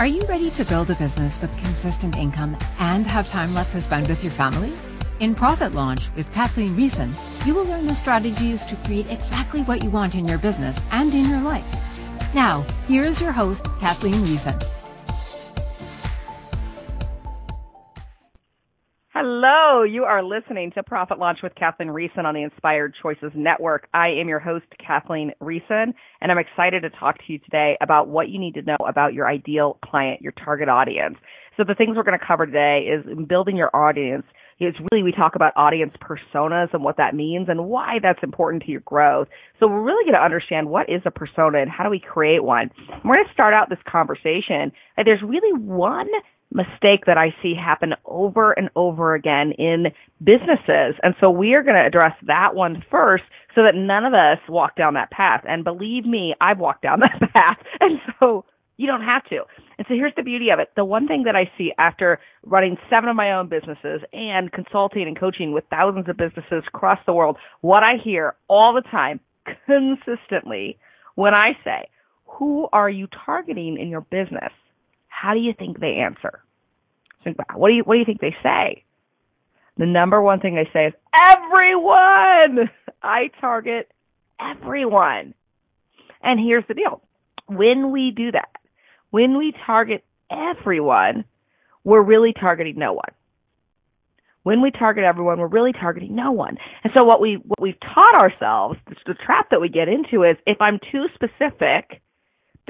Are you ready to build a business with consistent income and have time left to spend with your family? In Profit Launch with Kathleen Riessen, you will learn the strategies to create exactly what you want in your business and in your life. Now, here is your host, Kathleen Riessen. Hello, you are listening to Profit Launch with Kathleen Riessen on the Inspired Choices Network. I am your host, Kathleen Riessen, and I'm excited to talk to you today about what you need to know about your ideal client, your target audience. So the things we're going to cover today is building your audience. It's really, we talk about audience personas and what that means and why that's important to your growth. So we're really going to understand what is a persona and how do we create one. We're going to start out this conversation. There's really one mistake that I see happen over and over again in businesses. And so we are going to address that one first so that none of us walk down that path. And believe me, I've walked down that path. And so you don't have to. And so here's the beauty of it. The one thing that I see after running seven of my own businesses and consulting and coaching with thousands of businesses across the world, what I hear all the time consistently when I say, who are you targeting in your business? How do you think they answer? What do you what do you think they say? The number one thing they say is everyone. I target everyone. And here's the deal. When we do that, when we target everyone, we're really targeting no one. When we target everyone, we're really targeting no one. And so what we what we've taught ourselves, the trap that we get into is if I'm too specific,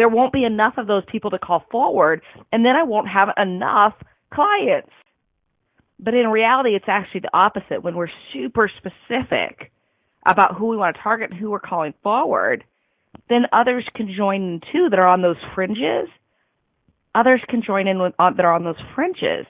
there won't be enough of those people to call forward, and then I won't have enough clients. But in reality, it's actually the opposite. When we're super specific about who we want to target and who we're calling forward, then others can join in too that are on those fringes. Others can join in with, that are on those fringes.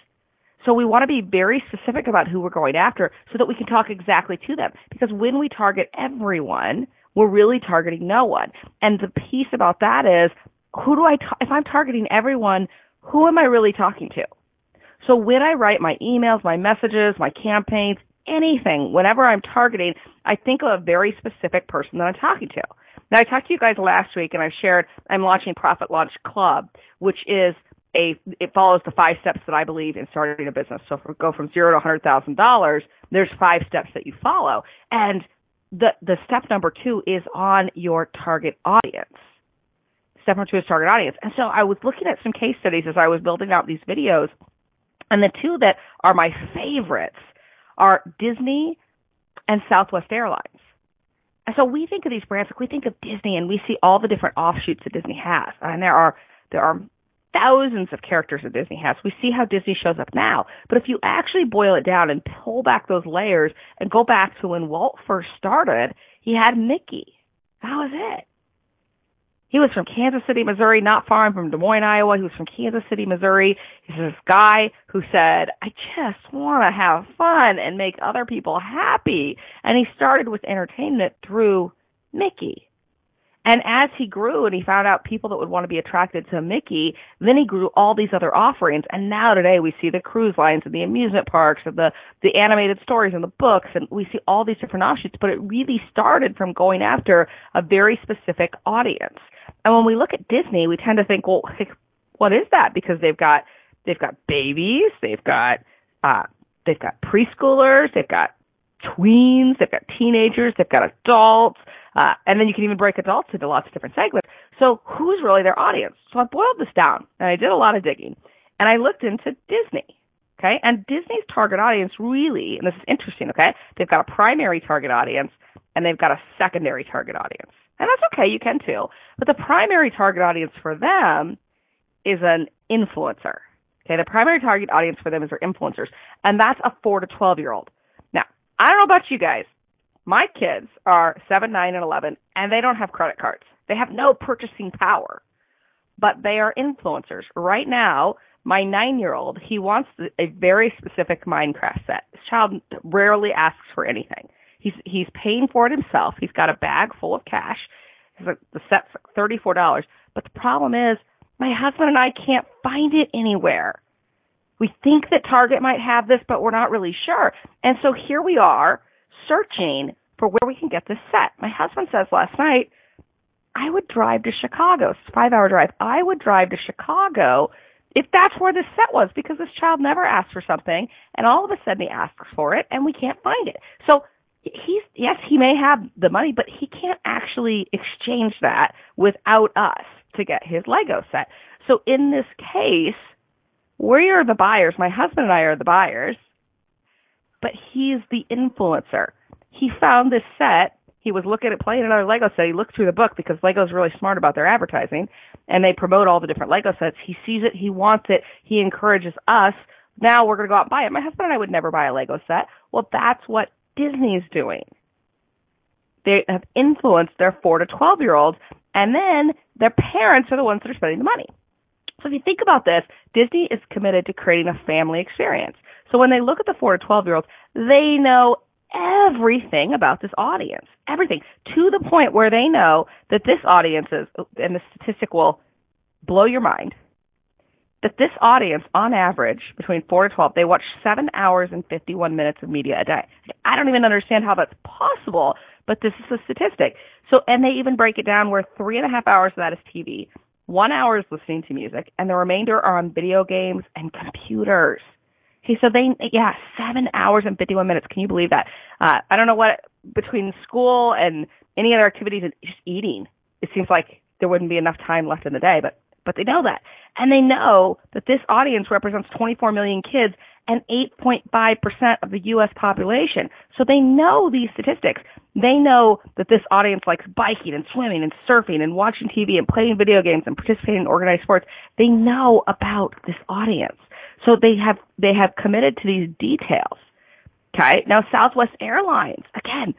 So we want to be very specific about who we're going after so that we can talk exactly to them. Because when we target everyone, we're really targeting no one. And the piece about that is, who do I, ta- if I'm targeting everyone, who am I really talking to? So when I write my emails, my messages, my campaigns, anything, whenever I'm targeting, I think of a very specific person that I'm talking to. Now I talked to you guys last week and I've shared, I'm launching Profit Launch Club, which is a, it follows the five steps that I believe in starting a business. So go from zero to $100,000, there's five steps that you follow. And the the step number two is on your target audience. Step number two is target audience. And so I was looking at some case studies as I was building out these videos, and the two that are my favorites are Disney and Southwest Airlines. And so we think of these brands, like we think of Disney and we see all the different offshoots that Disney has. And there are there are thousands of characters that Disney has. We see how Disney shows up now. But if you actually boil it down and pull back those layers and go back to when Walt first started, he had Mickey. That was it. He was from Kansas City, Missouri, not far from Des Moines, Iowa. He was from Kansas City, Missouri. He's this guy who said, I just want to have fun and make other people happy. And he started with entertainment through Mickey. And as he grew and he found out people that would want to be attracted to Mickey, then he grew all these other offerings. And now today we see the cruise lines and the amusement parks and the, the animated stories and the books and we see all these different offshoots, but it really started from going after a very specific audience. And when we look at Disney, we tend to think, well, what is that? Because they've got, they've got babies, they've got, uh, they've got preschoolers, they've got tweens, they've got teenagers, they've got adults, uh, and then you can even break adults into lots of different segments. So who's really their audience? So I boiled this down and I did a lot of digging and I looked into Disney. Okay. And Disney's target audience really, and this is interesting. Okay. They've got a primary target audience and they've got a secondary target audience. And that's okay. You can too. But the primary target audience for them is an influencer. Okay. The primary target audience for them is their influencers. And that's a four to 12 year old. Now, I don't know about you guys, my kids are 7, 9, and 11, and they don't have credit cards. They have no purchasing power, but they are influencers. Right now, my nine year old, he wants a very specific Minecraft set. This child rarely asks for anything. He's he's paying for it himself. He's got a bag full of cash. The set's thirty four dollars. But the problem is, my husband and I can't find it anywhere. We think that Target might have this, but we're not really sure. And so here we are searching for where we can get this set. My husband says last night, I would drive to Chicago. It's a five hour drive. I would drive to Chicago if that's where this set was because this child never asked for something and all of a sudden he asks for it and we can't find it. So he's yes, he may have the money, but he can't actually exchange that without us to get his Lego set. So in this case, we are the buyers. My husband and I are the buyers, but he's the influencer. He found this set he was looking at playing another Lego set. He looked through the book because Lego's really smart about their advertising and they promote all the different Lego sets. He sees it, he wants it, he encourages us. Now we're going to go out and buy it. My husband and I would never buy a Lego set. Well, that's what Disney is doing. They have influenced their 4 to 12 year olds and then their parents are the ones that are spending the money. So if you think about this, Disney is committed to creating a family experience. So when they look at the 4 to 12 year olds, they know everything about this audience, everything, to the point where they know that this audience is, and the statistic will blow your mind, that this audience, on average, between 4 to 12, they watch 7 hours and 51 minutes of media a day. I don't even understand how that's possible, but this is a statistic. So, and they even break it down where three and a half hours of that is TV, one hour is listening to music, and the remainder are on video games and computers. Said they, yeah, seven hours and 51 minutes. Can you believe that? Uh, I don't know what, between school and any other activities and just eating, it seems like there wouldn't be enough time left in the day, but, but they know that. And they know that this audience represents 24 million kids and 8.5% of the U.S. population. So they know these statistics. They know that this audience likes biking and swimming and surfing and watching TV and playing video games and participating in organized sports. They know about this audience. So they have they have committed to these details. Okay. Now Southwest Airlines, again,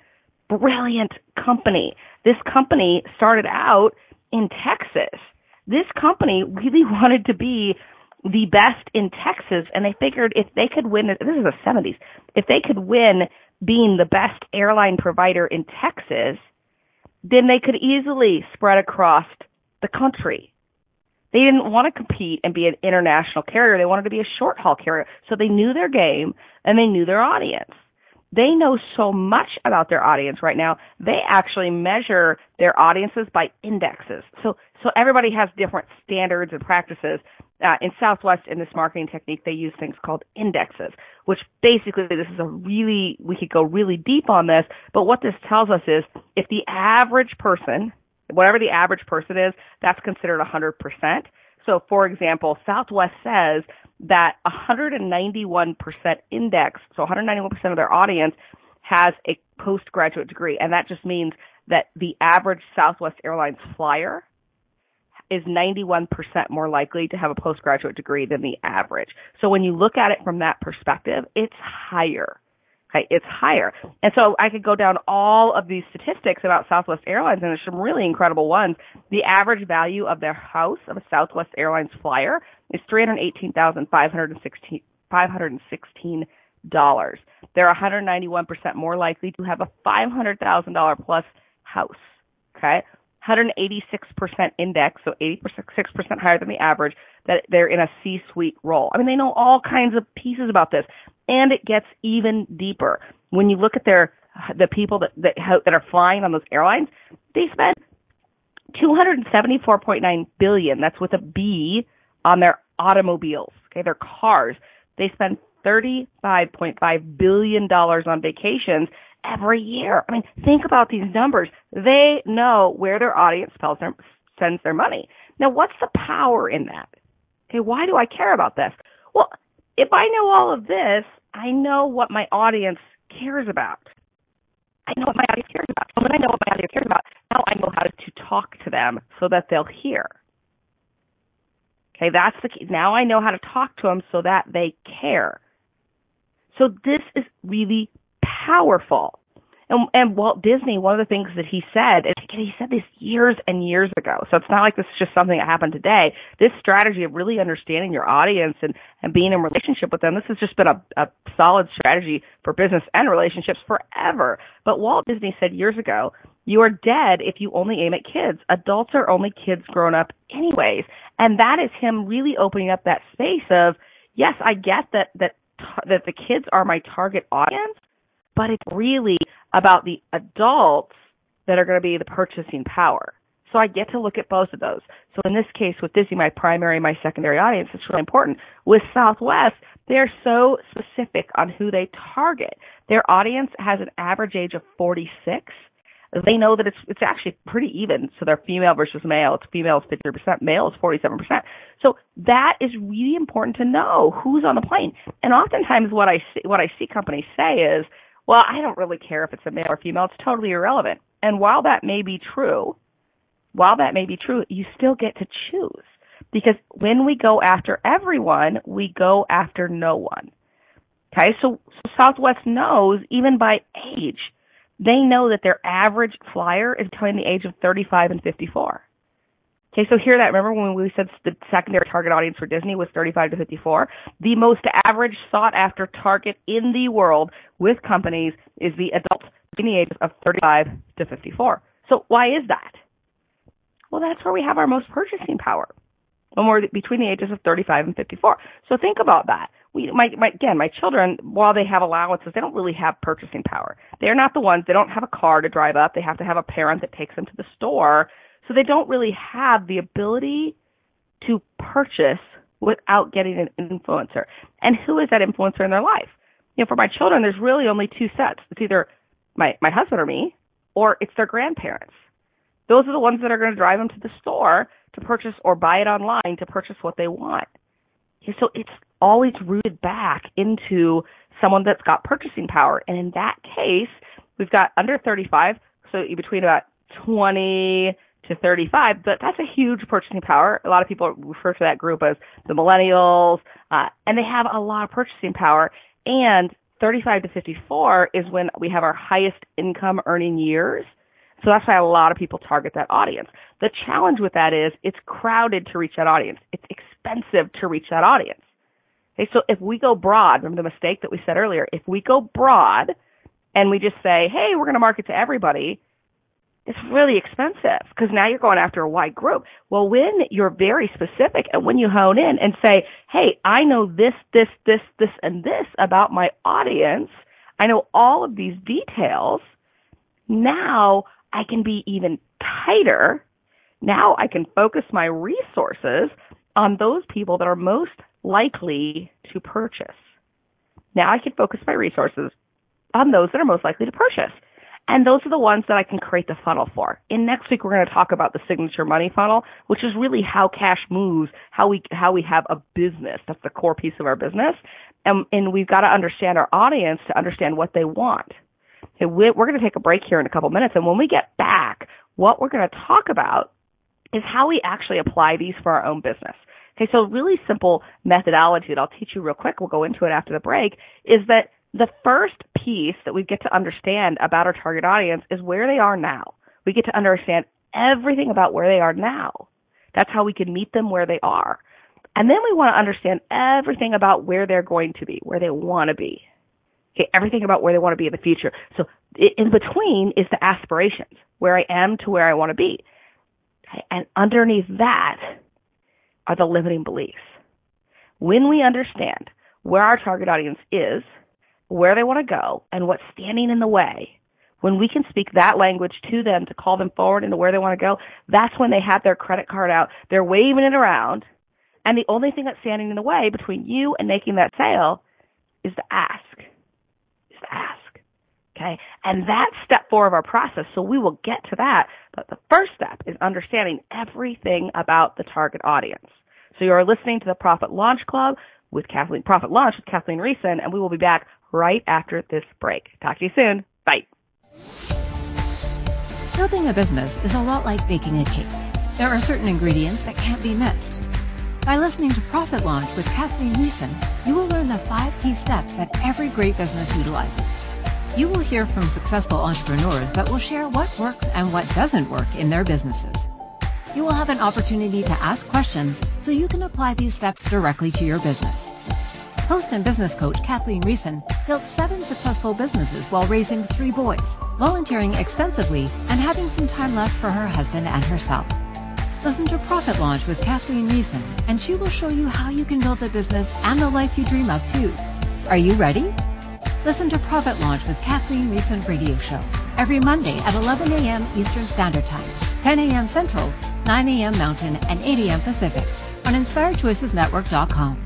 brilliant company. This company started out in Texas. This company really wanted to be the best in Texas and they figured if they could win this is the 70s. If they could win being the best airline provider in Texas, then they could easily spread across the country. They didn't want to compete and be an international carrier. They wanted to be a short haul carrier. So they knew their game and they knew their audience. They know so much about their audience right now. They actually measure their audiences by indexes. So, so everybody has different standards and practices. Uh, in Southwest, in this marketing technique, they use things called indexes, which basically this is a really, we could go really deep on this, but what this tells us is if the average person whatever the average person is, that's considered 100%. So for example, Southwest says that 191% index, so 191% of their audience has a postgraduate degree. And that just means that the average Southwest Airlines flyer is 91% more likely to have a postgraduate degree than the average. So when you look at it from that perspective, it's higher. Okay, it's higher. And so I could go down all of these statistics about Southwest Airlines, and there's some really incredible ones. The average value of their house of a Southwest Airlines flyer is three hundred eighteen thousand five hundred sixteen five hundred sixteen dollars. They're 191% more likely to have a $500,000 plus house. Okay, 186% index, so 86% higher than the average, that they're in a C-suite role. I mean, they know all kinds of pieces about this, and it gets even deeper. When you look at their the people that that, that are flying on those airlines, they spend 274.9 billion. That's with a B on their automobiles. Okay, their cars. They spend 35.5 billion dollars on vacations every year. I mean, think about these numbers. They know where their audience their, sends their money. Now, what's the power in that? Okay, why do I care about this? Well, if I know all of this, I know what my audience cares about. I know what my audience cares about. And when I know what my audience cares about, now I know how to talk to them so that they'll hear. Okay, that's the key. Now I know how to talk to them so that they care. So this is really powerful. And, and Walt Disney, one of the things that he said, and he said this years and years ago. So it's not like this is just something that happened today. This strategy of really understanding your audience and, and being in relationship with them, this has just been a, a solid strategy for business and relationships forever. But Walt Disney said years ago, you are dead if you only aim at kids. Adults are only kids grown up anyways. And that is him really opening up that space of, yes, I get that, that, that the kids are my target audience, but it's really about the adults that are going to be the purchasing power. So I get to look at both of those. So in this case with Disney, my primary, my secondary audience, it's really important. With Southwest, they're so specific on who they target. Their audience has an average age of 46. They know that it's it's actually pretty even. So they're female versus male. It's females 50%, males 47%. So that is really important to know who's on the plane. And oftentimes what I see what I see companies say is, well, I don't really care if it's a male or female. It's totally irrelevant. And while that may be true, while that may be true, you still get to choose. Because when we go after everyone, we go after no one. Okay, so, so Southwest knows even by age, they know that their average flyer is between the age of 35 and 54. Okay, so hear that. Remember when we said the secondary target audience for Disney was 35 to 54? The most average sought after target in the world with companies is the adults between the ages of 35 to 54. So why is that? Well, that's where we have our most purchasing power when we're between the ages of 35 and 54. So think about that. We, my, my, again, my children, while they have allowances, they don't really have purchasing power. They're not the ones, they don't have a car to drive up. They have to have a parent that takes them to the store. So they don't really have the ability to purchase without getting an influencer. And who is that influencer in their life? You know, for my children, there's really only two sets. It's either my, my husband or me, or it's their grandparents. Those are the ones that are going to drive them to the store to purchase or buy it online to purchase what they want. So it's always rooted back into someone that's got purchasing power. And in that case, we've got under 35, so between about 20 to 35, but that's a huge purchasing power. A lot of people refer to that group as the millennials, uh, and they have a lot of purchasing power. And 35 to 54 is when we have our highest income earning years. So that's why a lot of people target that audience. The challenge with that is it's crowded to reach that audience. It's expensive to reach that audience. Okay, so if we go broad, remember the mistake that we said earlier, if we go broad and we just say, hey, we're going to market to everybody, it's really expensive because now you're going after a wide group. Well, when you're very specific and when you hone in and say, hey, I know this, this, this, this, and this about my audience, I know all of these details, now I can be even tighter. Now I can focus my resources on those people that are most likely to purchase. Now I can focus my resources on those that are most likely to purchase. And those are the ones that I can create the funnel for. In next week, we're going to talk about the signature money funnel, which is really how cash moves, how we, how we have a business. That's the core piece of our business. And, and we've got to understand our audience to understand what they want. Okay, we're going to take a break here in a couple minutes. And when we get back, what we're going to talk about is how we actually apply these for our own business. Okay, so really simple methodology that I'll teach you real quick. We'll go into it after the break is that the first piece that we get to understand about our target audience is where they are now. We get to understand everything about where they are now. That's how we can meet them where they are. And then we want to understand everything about where they're going to be, where they want to be. Okay, everything about where they want to be in the future. So in between is the aspirations, where I am to where I want to be. And underneath that are the limiting beliefs. When we understand where our target audience is, where they want to go, and what's standing in the way, when we can speak that language to them to call them forward into where they want to go, that's when they have their credit card out. They're waving it around. And the only thing that's standing in the way between you and making that sale is to ask. Is to ask. Okay. And that's step four of our process. So we will get to that. But the first step is understanding everything about the target audience. So you are listening to the Profit Launch Club with Kathleen, Profit Launch with Kathleen Riessen, and we will be back right after this break. Talk to you soon. Bye. Building a business is a lot like baking a cake. There are certain ingredients that can't be missed. By listening to Profit Launch with Kathleen Riessen, you will learn the five key steps that every great business utilizes. You will hear from successful entrepreneurs that will share what works and what doesn't work in their businesses. You will have an opportunity to ask questions so you can apply these steps directly to your business. Host and business coach Kathleen Riessen built seven successful businesses while raising three boys, volunteering extensively, and having some time left for her husband and herself. Listen to Profit Launch with Kathleen Riessen, and she will show you how you can build a business and the life you dream of too. Are you ready? Listen to Profit Launch with Kathleen Riessen Radio Show every Monday at 11 a.m. Eastern Standard Time, 10 a.m. Central, 9 a.m. Mountain, and 8 a.m. Pacific on InspiredChoicesNetwork.com.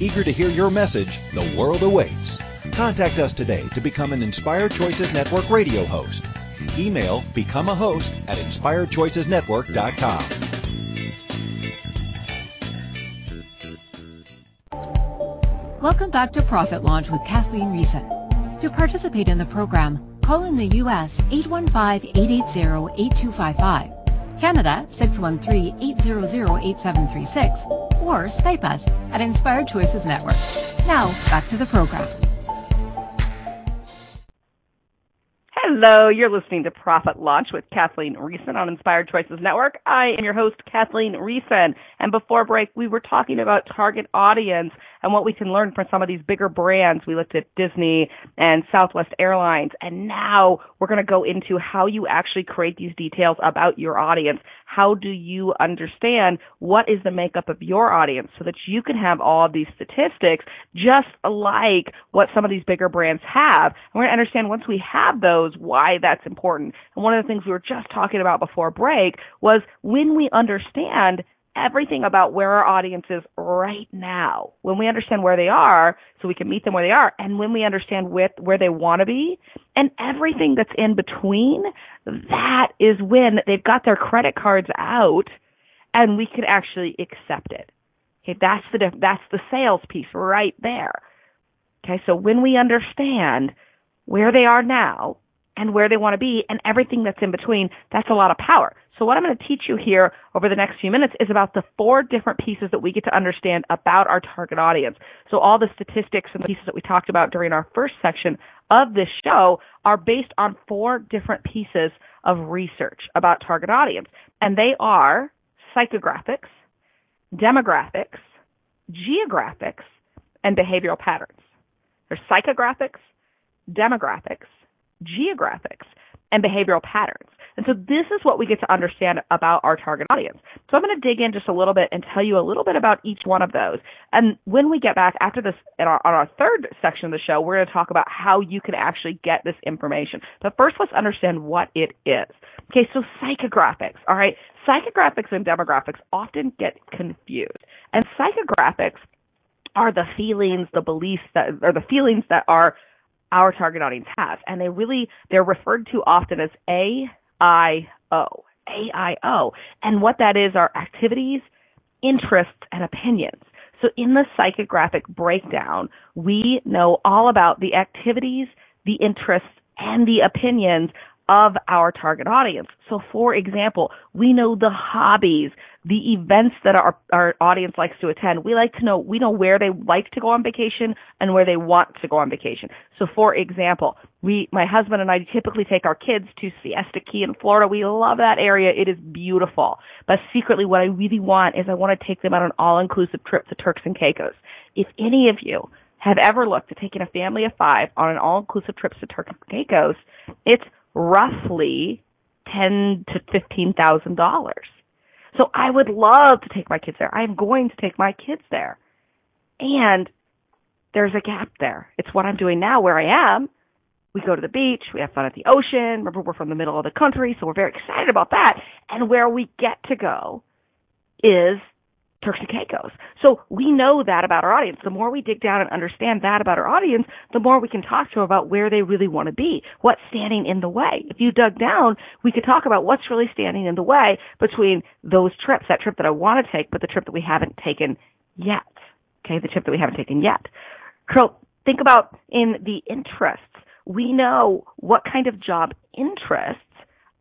Eager to hear your message, the world awaits. Contact us today to become an Inspired Choices Network radio host. Email become a host at inspiredchoicesnetwork.com. Welcome back to Profit Launch with Kathleen Riessen. To participate in the program, call in the U.S. 815-880-8255, Canada 613-800-8736, or Skype us at Inspired Choices Network. Now, back to the program. Hello, you're listening to Profit Launch with Kathleen Riessen on Inspired Choices Network. I am your host, Kathleen Riessen. And before break, we were talking about target audience and what we can learn from some of these bigger brands. We looked at Disney and Southwest Airlines. And now we're going to go into how you actually create these details about your audience. How do you understand what is the makeup of your audience so that you can have all of these statistics just like what some of these bigger brands have. And we're going to understand once we have those why that's important. And one of the things we were just talking about before break was when we understand everything about where our audience is right now. When we understand where they are, so we can meet them where they are, and when we understand with, where they want to be, and everything that's in between, that is when they've got their credit cards out, and we can actually accept it. Okay, that's the that's the sales piece right there. Okay, so when we understand where they are now and where they want to be and everything that's in between, that's a lot of power. So what I'm going to teach you here over the next few minutes is about the four different pieces that we get to understand about our target audience. So all the statistics and the pieces that we talked about during our first section of this show are based on four different pieces of research about target audience. And they are psychographics, demographics, geographics, and behavioral patterns. There's psychographics, demographics, geographics, and behavioral patterns. And so this is what we get to understand about our target audience. So I'm going to dig in just a little bit and tell you a little bit about each one of those. And when we get back after this, our, on our third section of the show, we're going to talk about how you can actually get this information. But first, let's understand what it is. Okay, so psychographics. All right, psychographics and demographics often get confused. And psychographics are the feelings, the beliefs that, or the feelings that are our target audience has. And they really, they're referred to often as AIO. AIO. And what that is are activities, interests, and opinions. So in the psychographic breakdown, we know all about the activities, the interests, and the opinions of our target audience. So for example, we know the hobbies, the events that our, our audience likes to attend. We like to know, we know where they like to go on vacation and where they want to go on vacation. So for example, we, my husband and I typically take our kids to Siesta Key in Florida. We love that area. It is beautiful. But secretly what I really want is I want to take them on an all-inclusive trip to Turks and Caicos. If any of you have ever looked at taking a family of five on an all-inclusive trip to Turks and Caicos, it's roughly ten to fifteen thousand dollars. So I would love to take my kids there. I am going to take my kids there. And there's a gap there. It's what I'm doing now where I am. We go to the beach, we have fun at the ocean. Remember, we're from the middle of the country, so we're very excited about that. And where we get to go is Turks and Caicos. So we know that about our audience. The more we dig down and understand that about our audience, the more we can talk to them about where they really want to be, what's standing in the way. If you dug down, we could talk about what's really standing in the way between those trips, that trip that I want to take, but the trip that we haven't taken yet. Okay, the trip that we haven't taken yet. Curl, think about in the interests. We know what kind of job interests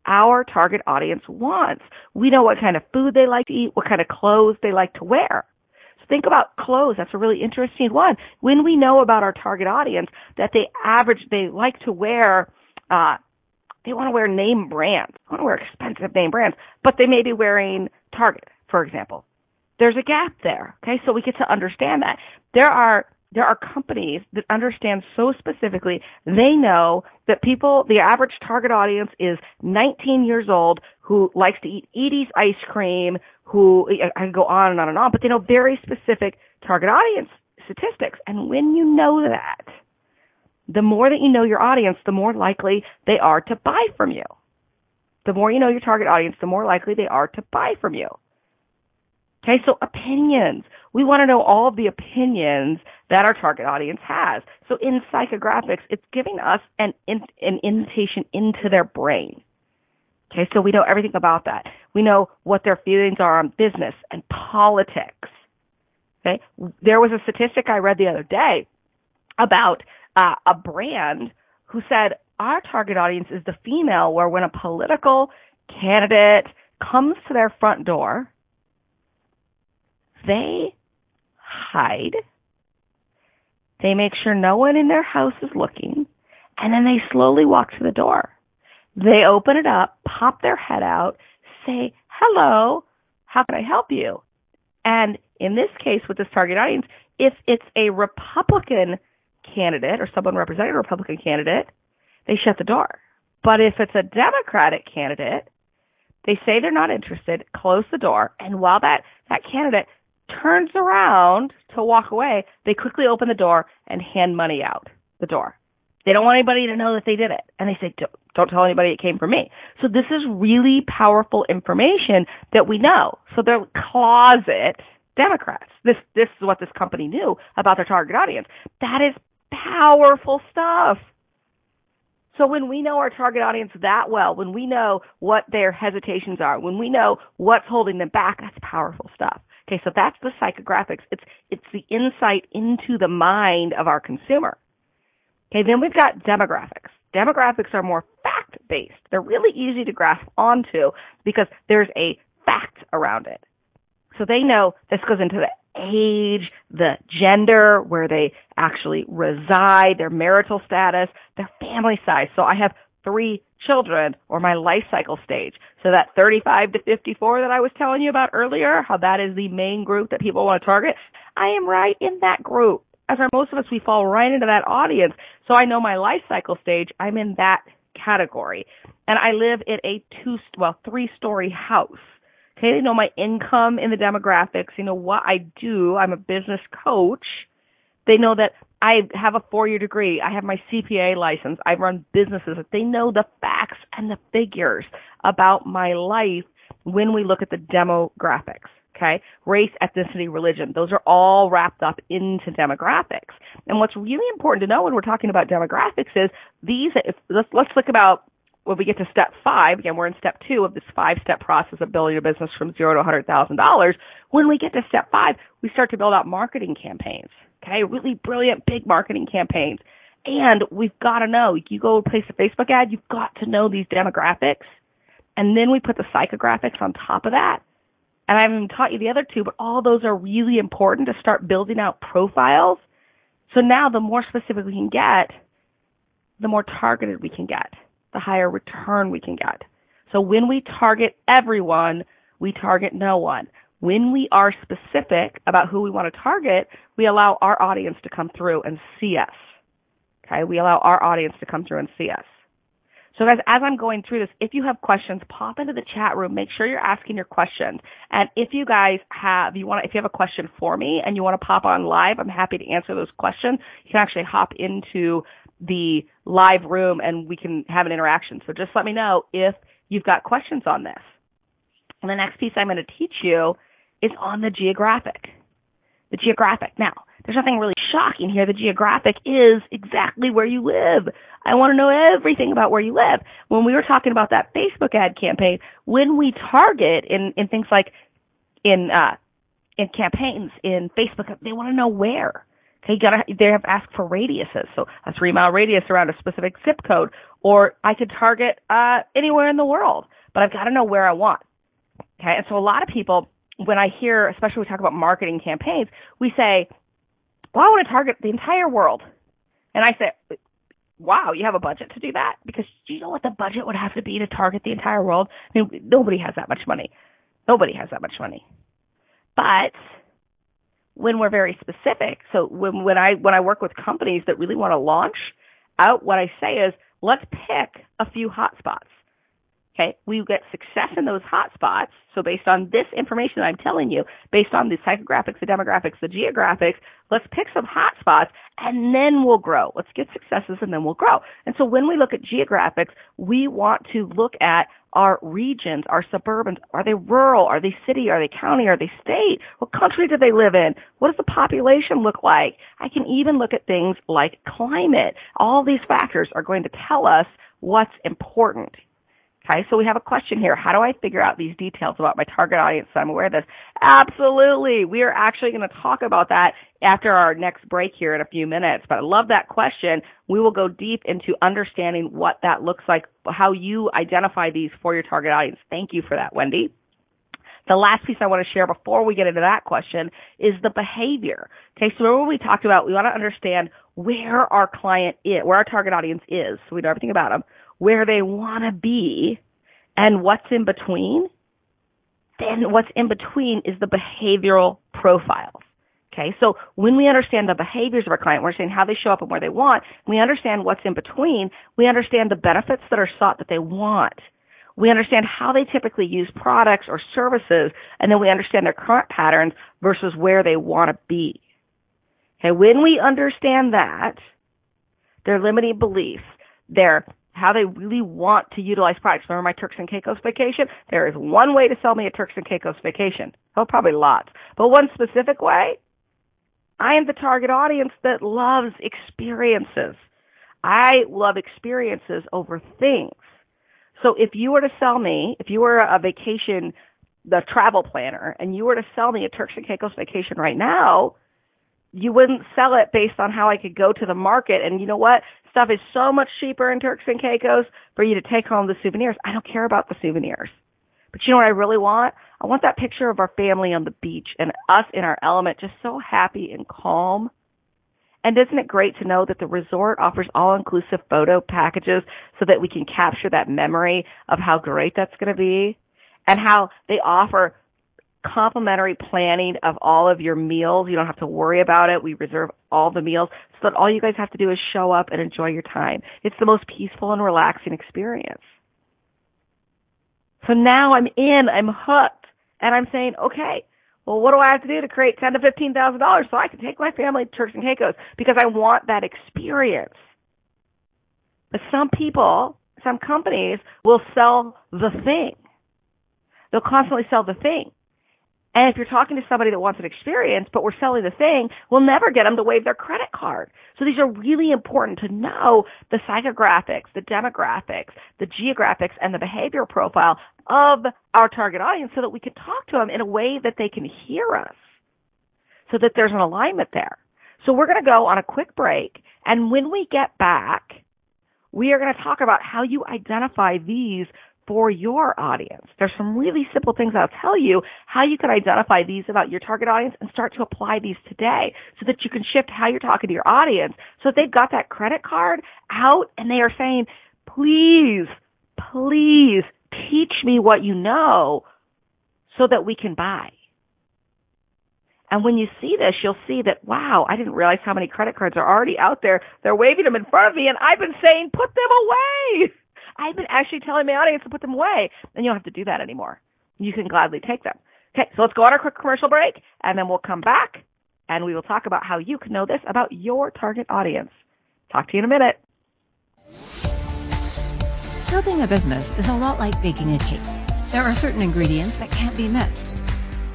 our target audience wants. We know what kind of food they like to eat, what kind of clothes they like to wear. So think about clothes. That's a really interesting one. When we know about our target audience that they average, they like to wear, uh, they want to wear name brands, they want to wear expensive name brands, but they may be wearing Target, for example. There's a gap there. Okay. So we get to understand that there are there are companies that understand so specifically they know that people the average target audience is 19 years old who likes to eat Edy's ice cream who I can go on and on and on but they know very specific target audience statistics. And when you know that the more that you know your audience the more likely they are to buy from you. The more you know your target audience the more likely they are to buy from you. Okay, so opinions. We want to know all of the opinions that our target audience has. So in psychographics, it's giving us an, in, an invitation into their brain. Okay, so we know everything about that. We know what their feelings are on business and politics. Okay, there was a statistic I read the other day about uh, a brand who said our target audience is the female where when a political candidate comes to their front door, they hide. They make sure no one in their house is looking, and then they slowly walk to the door. They open it up, pop their head out, say, hello, how can I help you? And in this case, with this target audience, if it's a Republican candidate or someone representing a Republican candidate, they shut the door. But if it's a Democratic candidate, they say they're not interested, close the door, and while that, that candidate turns around to walk away, they quickly open the door and hand money out the door. They don't want anybody to know that they did it. And they say, don't, don't tell anybody it came from me. So this is really powerful information that we know. So they're closet Democrats. This, this is what this company knew about their target audience. That is powerful stuff. So when we know our target audience that well, when we know what their hesitations are, when we know what's holding them back, that's powerful stuff. Okay, so that's the psychographics. It's it's the insight into the mind of our consumer. Okay, then we've got demographics. Demographics are more fact based. They're really easy to grasp onto because there's a fact around it. So they know this goes into the age, the gender, where they actually reside, their marital status, their family size. So I have three children or my life cycle stage. So that 35 to 54 that I was telling you about earlier, how that is the main group that people want to target, I am right in that group. As are most of us, we fall right into that audience. So I know my life cycle stage, I'm in that category. And I live in a two, well, three story house. Okay, they know my income in the demographics, you know what I do. I'm a business coach. They know that I have a four year degree. I have my CPA license. I run businesses. They know the facts and the figures about my life when we look at the demographics. Okay. Race, ethnicity, religion. Those are all wrapped up into demographics. And what's really important to know when we're talking about demographics is these, if, let's, let's look about when we get to step five, again, we're in step two of this five step process of building a business from zero to $100,000. When we get to step five, we start to build out marketing campaigns. Okay, really brilliant big marketing campaigns. And we've got to know, you go place a Facebook ad, you've got to know these demographics. And then we put the psychographics on top of that. And I haven't taught you the other two, but all those are really important to start building out profiles. So now the more specific we can get, the more targeted we can get, the higher return we can get. So when we target everyone, we target no one. When we are specific about who we want to target, we allow our audience to come through and see us. Okay, we allow our audience to come through and see us. So guys, as I'm going through this, if you have questions, pop into the chat room. Make sure you're asking your questions. And if you guys have, you want, if you have a question for me and you want to pop on live, I'm happy to answer those questions. You can actually hop into the live room and we can have an interaction. So just let me know if you've got questions on this. And the next piece I'm going to teach you is on the geographic. The geographic. Now, there's nothing really shocking here. The geographic is exactly where you live. I want to know everything about where you live. When we were talking about that Facebook ad campaign, when we target in, in things like in, uh, in campaigns in Facebook, they want to know where. Okay, you gotta, they have asked for radiuses. So a three mile radius around a specific zip code, or I could target, uh, anywhere in the world, but I've got to know where I want. Okay, and so a lot of people when I hear, especially we talk about marketing campaigns, we say, well, I want to target the entire world. And I say, wow, you have a budget to do that? Because do you know what the budget would have to be to target the entire world? I mean, nobody has that much money. Nobody has that much money. But when we're very specific, so when, when I when I work with companies that really want to launch out, what I say is let's pick a few hotspots. Okay, we get success in those hotspots. So based on this information that I'm telling you, based on the psychographics, the demographics, the geographics, let's pick some hotspots and then we'll grow. Let's get successes and then we'll grow. And so when we look at geographics, we want to look at our regions, our suburbans. Are they rural? Are they city? Are they county? Are they state? What country do they live in? What does the population look like? I can even look at things like climate. All these factors are going to tell us what's important. Okay, so we have a question here. How do I figure out these details about my target audience so I'm aware of this? Absolutely. We are actually going to talk about that after our next break here in a few minutes. But I love that question. We will go deep into understanding what that looks like, how you identify these for your target audience. Thank you for that, Wendy. The last piece I want to share before we get into that question is the behavior. Okay, so remember we talked about we want to understand where our client is, where our target audience is, so we know everything about them where they want to be and what's in between, then what's in between is the behavioral profiles. Okay, so when we understand the behaviors of our client, we're saying how they show up and where they want, we understand what's in between, we understand the benefits that are sought that they want. We understand how they typically use products or services, and then we understand their current patterns versus where they want to be. Okay, when we understand that, their limiting beliefs, their how they really want to utilize products. Remember my Turks and Caicos vacation? There is one way to sell me a Turks and Caicos vacation. Oh, probably lots. But one specific way, I am the target audience that loves experiences. I love experiences over things. So if you were to sell me, if you were a vacation, the travel planner, and you were to sell me a Turks and Caicos vacation right now, you wouldn't sell it based on how I could go to the market. And you know what? Stuff is so much cheaper in Turks and Caicos for you to take home the souvenirs. I don't care about the souvenirs. But you know what I really want? I want that picture of our family on the beach and us in our element, just so happy and calm. And isn't it great to know that the resort offers all inclusive photo packages so that we can capture that memory of how great that's going to be? And how they offer complimentary planning of all of your meals. You don't have to worry about it. We reserve all the meals so that all you guys have to do is show up and enjoy your time. It's the most peaceful and relaxing experience. So now I'm in, I'm hooked, and I'm saying, okay, well, what do I have to do to create ten to fifteen thousand dollars so I can take my family to Turks and Caicos because I want that experience. But some people, some companies will sell the thing. They'll constantly sell the thing. And if you're talking to somebody that wants an experience, but we're selling the thing, we'll never get them to waive their credit card. So these are really important to know the psychographics, the demographics, the geographics, and the behavior profile of our target audience so that we can talk to them in a way that they can hear us so that there's an alignment there. So we're going to go on a quick break. And when we get back, we are going to talk about how you identify these for your audience. There's some really simple things I'll tell you how you can identify these about your target audience and start to apply these today so that you can shift how you're talking to your audience. So if they've got that credit card out and they are saying, please, please teach me what you know so that we can buy. And when you see this, you'll see that, wow, I didn't realize how many credit cards are already out there. They're waving them in front of me and I've been saying, put them away. I've been actually telling my audience to put them away, and you don't have to do that anymore. You can gladly take them. Okay, so let's go on our quick commercial break, and then we'll come back, and we will talk about how you can know this about your target audience. Talk to you in a minute. Building a business is a lot like baking a cake. There are certain ingredients that can't be missed.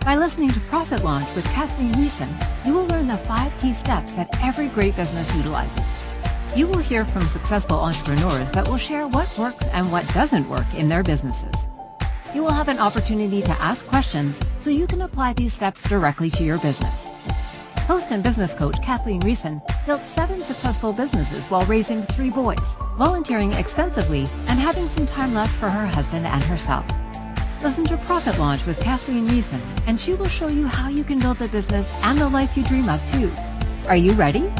By listening to Profit Launch with Kathleen Riessen, you will learn the five key steps that every great business utilizes. You will hear from successful entrepreneurs that will share what works and what doesn't work in their businesses. You will have an opportunity to ask questions so you can apply these steps directly to your business. Host and business coach Kathleen Riessen built seven successful businesses while raising three boys, volunteering extensively, and having some time left for her husband and herself. Listen to Profit Launch with Kathleen Riessen, and she will show you how you can build the business and the life you dream of too. Are you ready?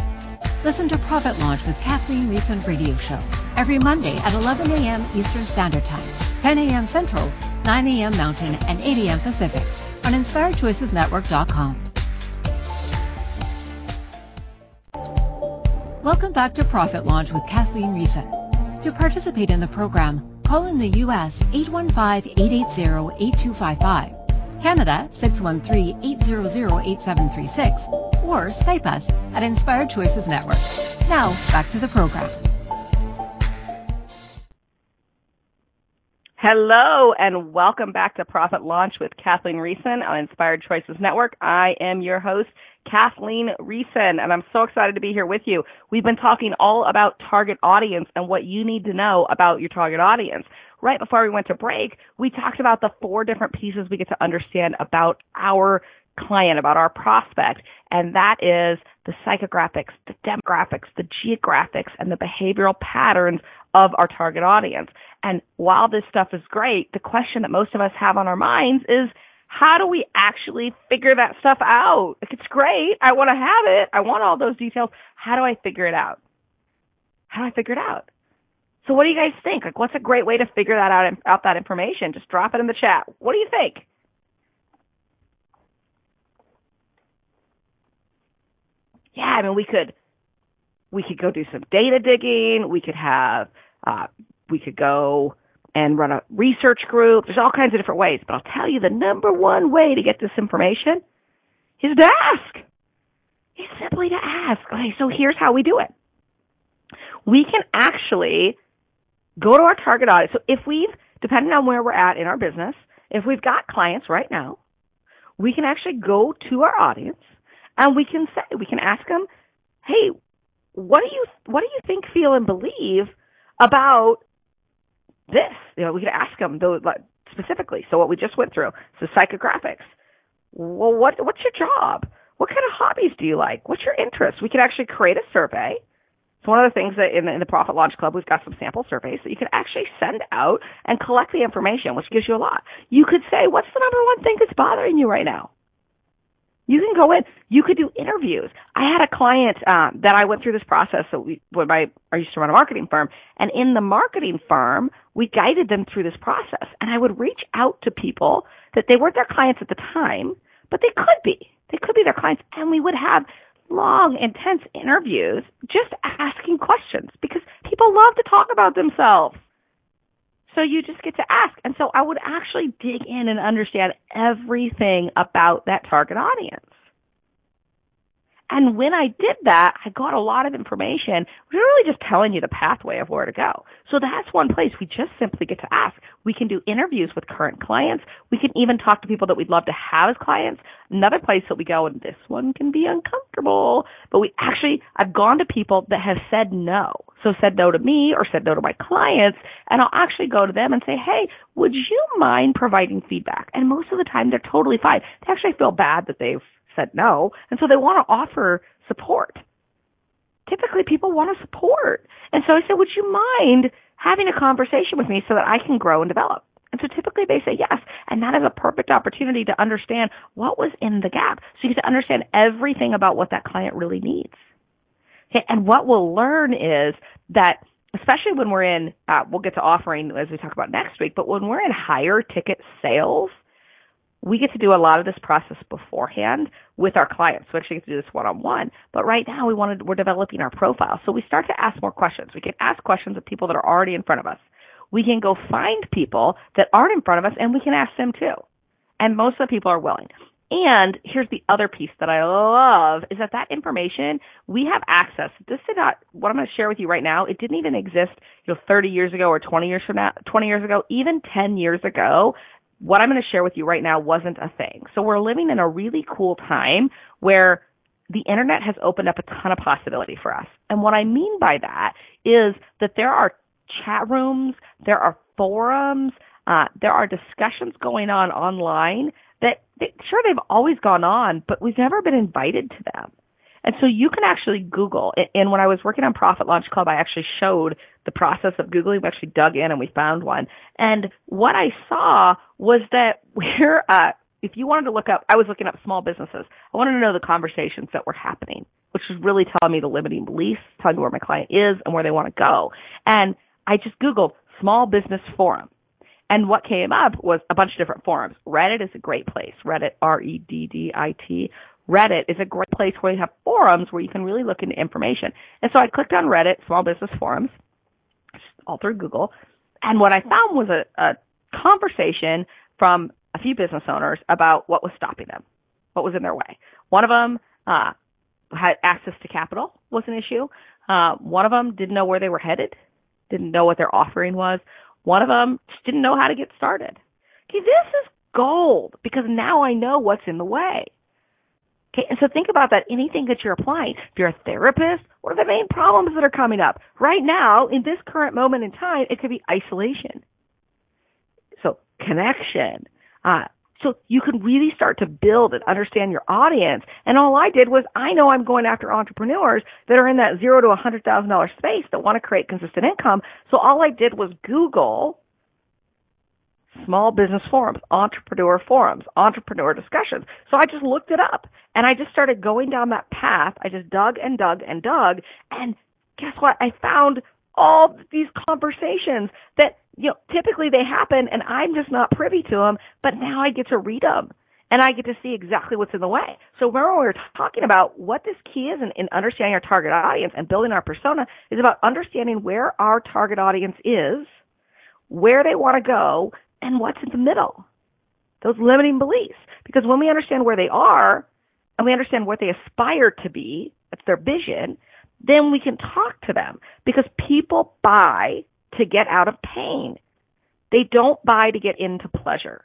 Listen to Profit Launch with Kathleen Riessen radio show every Monday at 11 a.m. Eastern Standard Time, 10 a.m. Central, 9 a.m. Mountain, and 8 a.m. Pacific on InspiredChoicesNetwork.com. Welcome back to Profit Launch with Kathleen Riessen. To participate in the program, call in the U.S. 815-880-8255, Canada 613-800-8736, or Skype us at Inspired Choices Network. Now, back to the program. Hello and welcome back to Profit Launch with Kathleen Riessen on Inspired Choices Network. I am your host, Kathleen Riessen, and I'm so excited to be here with you. We've been talking all about target audience and what you need to know about your target audience. Right before we went to break, we talked about the four different pieces we get to understand about our client, about our prospect, and that is the psychographics, the demographics, the geographics, and the behavioral patterns of our target audience. And while this stuff is great, the question that most of us have on our minds is, how do we actually figure that stuff out? Like it's great. I want to have it. I want all those details. How do I figure it out? How do I figure it out? So what do you guys think? Like what's a great way to figure that out out that information? Just drop it in the chat. What do you think? Yeah, I mean we could we could go do some data digging. We could have uh, we could go and run a research group. There's all kinds of different ways, but I'll tell you the number one way to get this information is to ask. Is simply to ask. Okay, so here's how we do it. We can actually go to our target audience. So if we've, depending on where we're at in our business, if we've got clients right now, we can actually go to our audience and we can say, we can ask them, hey, what do you, what do you think, feel, and believe about this. You know, we could ask them though, specifically. So what we just went through, so psychographics. Well, what what's your job? What kind of hobbies do you like? What's your interest? We could actually create a survey. So one of the things that in the, in the Profit Launch Club, we've got some sample surveys that you can actually send out and collect the information, which gives you a lot. You could say, what's the number one thing that's bothering you right now? You can go in. You could do interviews. I had a client um, that I went through this process. So we, I, I used to run a marketing firm, and in the marketing firm, we guided them through this process. And I would reach out to people that they weren't their clients at the time, but they could be. They could be their clients, and we would have long, intense interviews just asking questions because people love to talk about themselves. So you just get to ask. And so I would actually dig in and understand everything about that target audience. And when I did that, I got a lot of information, really just telling you the pathway of where to go. So that's one place we just simply get to ask. We can do interviews with current clients. We can even talk to people that we'd love to have as clients. Another place that we go, and this one can be uncomfortable, but we actually, I've gone to people that have said no. So said no to me or said no to my clients, and I'll actually go to them and say, hey, would you mind providing feedback? And most of the time they're totally fine. They actually feel bad that they've said no, and so they want to offer support. Typically, people want to support. And so I said, would you mind having a conversation with me so that I can grow and develop? And so typically they say yes. And that is a perfect opportunity to understand what was in the gap. So you get to understand everything about what that client really needs. Okay, and what we'll learn is that especially when we're in, uh, we'll get to offering as we talk about next week, but when we're in higher ticket sales, we get to do a lot of this process beforehand with our clients. We actually get to do this one on one. But right now we wanted, we're developing our profile. So we start to ask more questions. We can ask questions of people that are already in front of us. We can go find people that aren't in front of us and we can ask them too. And most of the people are willing. And here's the other piece that I love is that that information we have access. This did not what I'm going to share with you right now. It didn't even exist, you know, 30 years ago or 20 years from now, 20 years ago, even 10 years ago what I'm going to share with you right now wasn't a thing. So we're living in a really cool time where the internet has opened up a ton of possibility for us. And what I mean by that is that there are chat rooms, there are forums, uh, there are discussions going on online that, that sure they've always gone on, but we've never been invited to them. And so you can actually Google. And when I was working on Profit Launch Club, I actually showed the process of Googling. We actually dug in and we found one. And what I saw was that we're, uh, if you wanted to look up, I was looking up small businesses. I wanted to know the conversations that were happening, which was really telling me the limiting beliefs, telling me where my client is and where they want to go. And I just Googled small business forum. And what came up was a bunch of different forums. Reddit is a great place. Reddit, R-E-D-D-I-T. Reddit is a great place where you have forums where you can really look into information. And so I clicked on Reddit, small business forums, all through Google. And what I found was a, a conversation from a few business owners about what was stopping them, what was in their way. One of them uh, had access to capital was an issue. Uh, one of them didn't know where they were headed, didn't know what their offering was. One of them just didn't know how to get started. Okay, this is gold because now I know what's in the way. Okay, and so think about that. Anything that you're applying. If you're a therapist, what are the main problems that are coming up? Right now, in this current moment in time, it could be isolation. So connection. Uh, so you can really start to build and understand your audience. And all I did was I know I'm going after entrepreneurs that are in that zero to a hundred thousand dollar space that want to create consistent income. So all I did was Google small business forums, entrepreneur forums, entrepreneur discussions. So I just looked it up and I just started going down that path. I just dug and dug and dug and guess what? I found all these conversations that you know, typically they happen and I'm just not privy to them, but now I get to read them and I get to see exactly what's in the way. So remember we were talking about what this key is in, in understanding our target audience and building our persona is about understanding where our target audience is, where they want to go, and what's in the middle. Those limiting beliefs. Because when we understand where they are and we understand what they aspire to be, that's their vision, then we can talk to them because people buy to get out of pain. They don't buy to get into pleasure.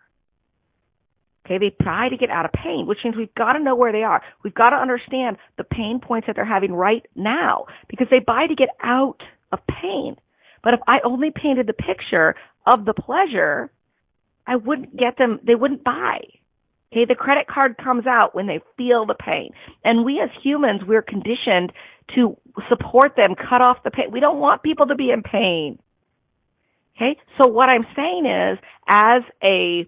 Okay, they buy to get out of pain, which means we've got to know where they are. We've got to understand the pain points that they're having right now because they buy to get out of pain. But if I only painted the picture of the pleasure, I wouldn't get them, they wouldn't buy. Okay, the credit card comes out when they feel the pain. And we as humans, we're conditioned to support them, cut off the pain. We don't want people to be in pain. Okay. So what I'm saying is as a,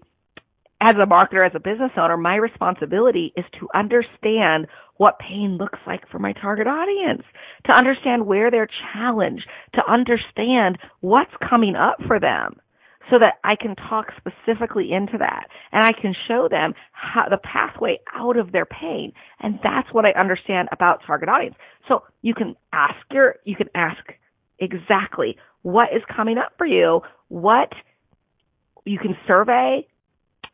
as a marketer, as a business owner, my responsibility is to understand what pain looks like for my target audience, to understand where they're challenged, to understand what's coming up for them so that I can talk specifically into that and I can show them how the pathway out of their pain. And that's what I understand about target audience. So you can ask your, you can ask exactly what is coming up for you, what you can survey.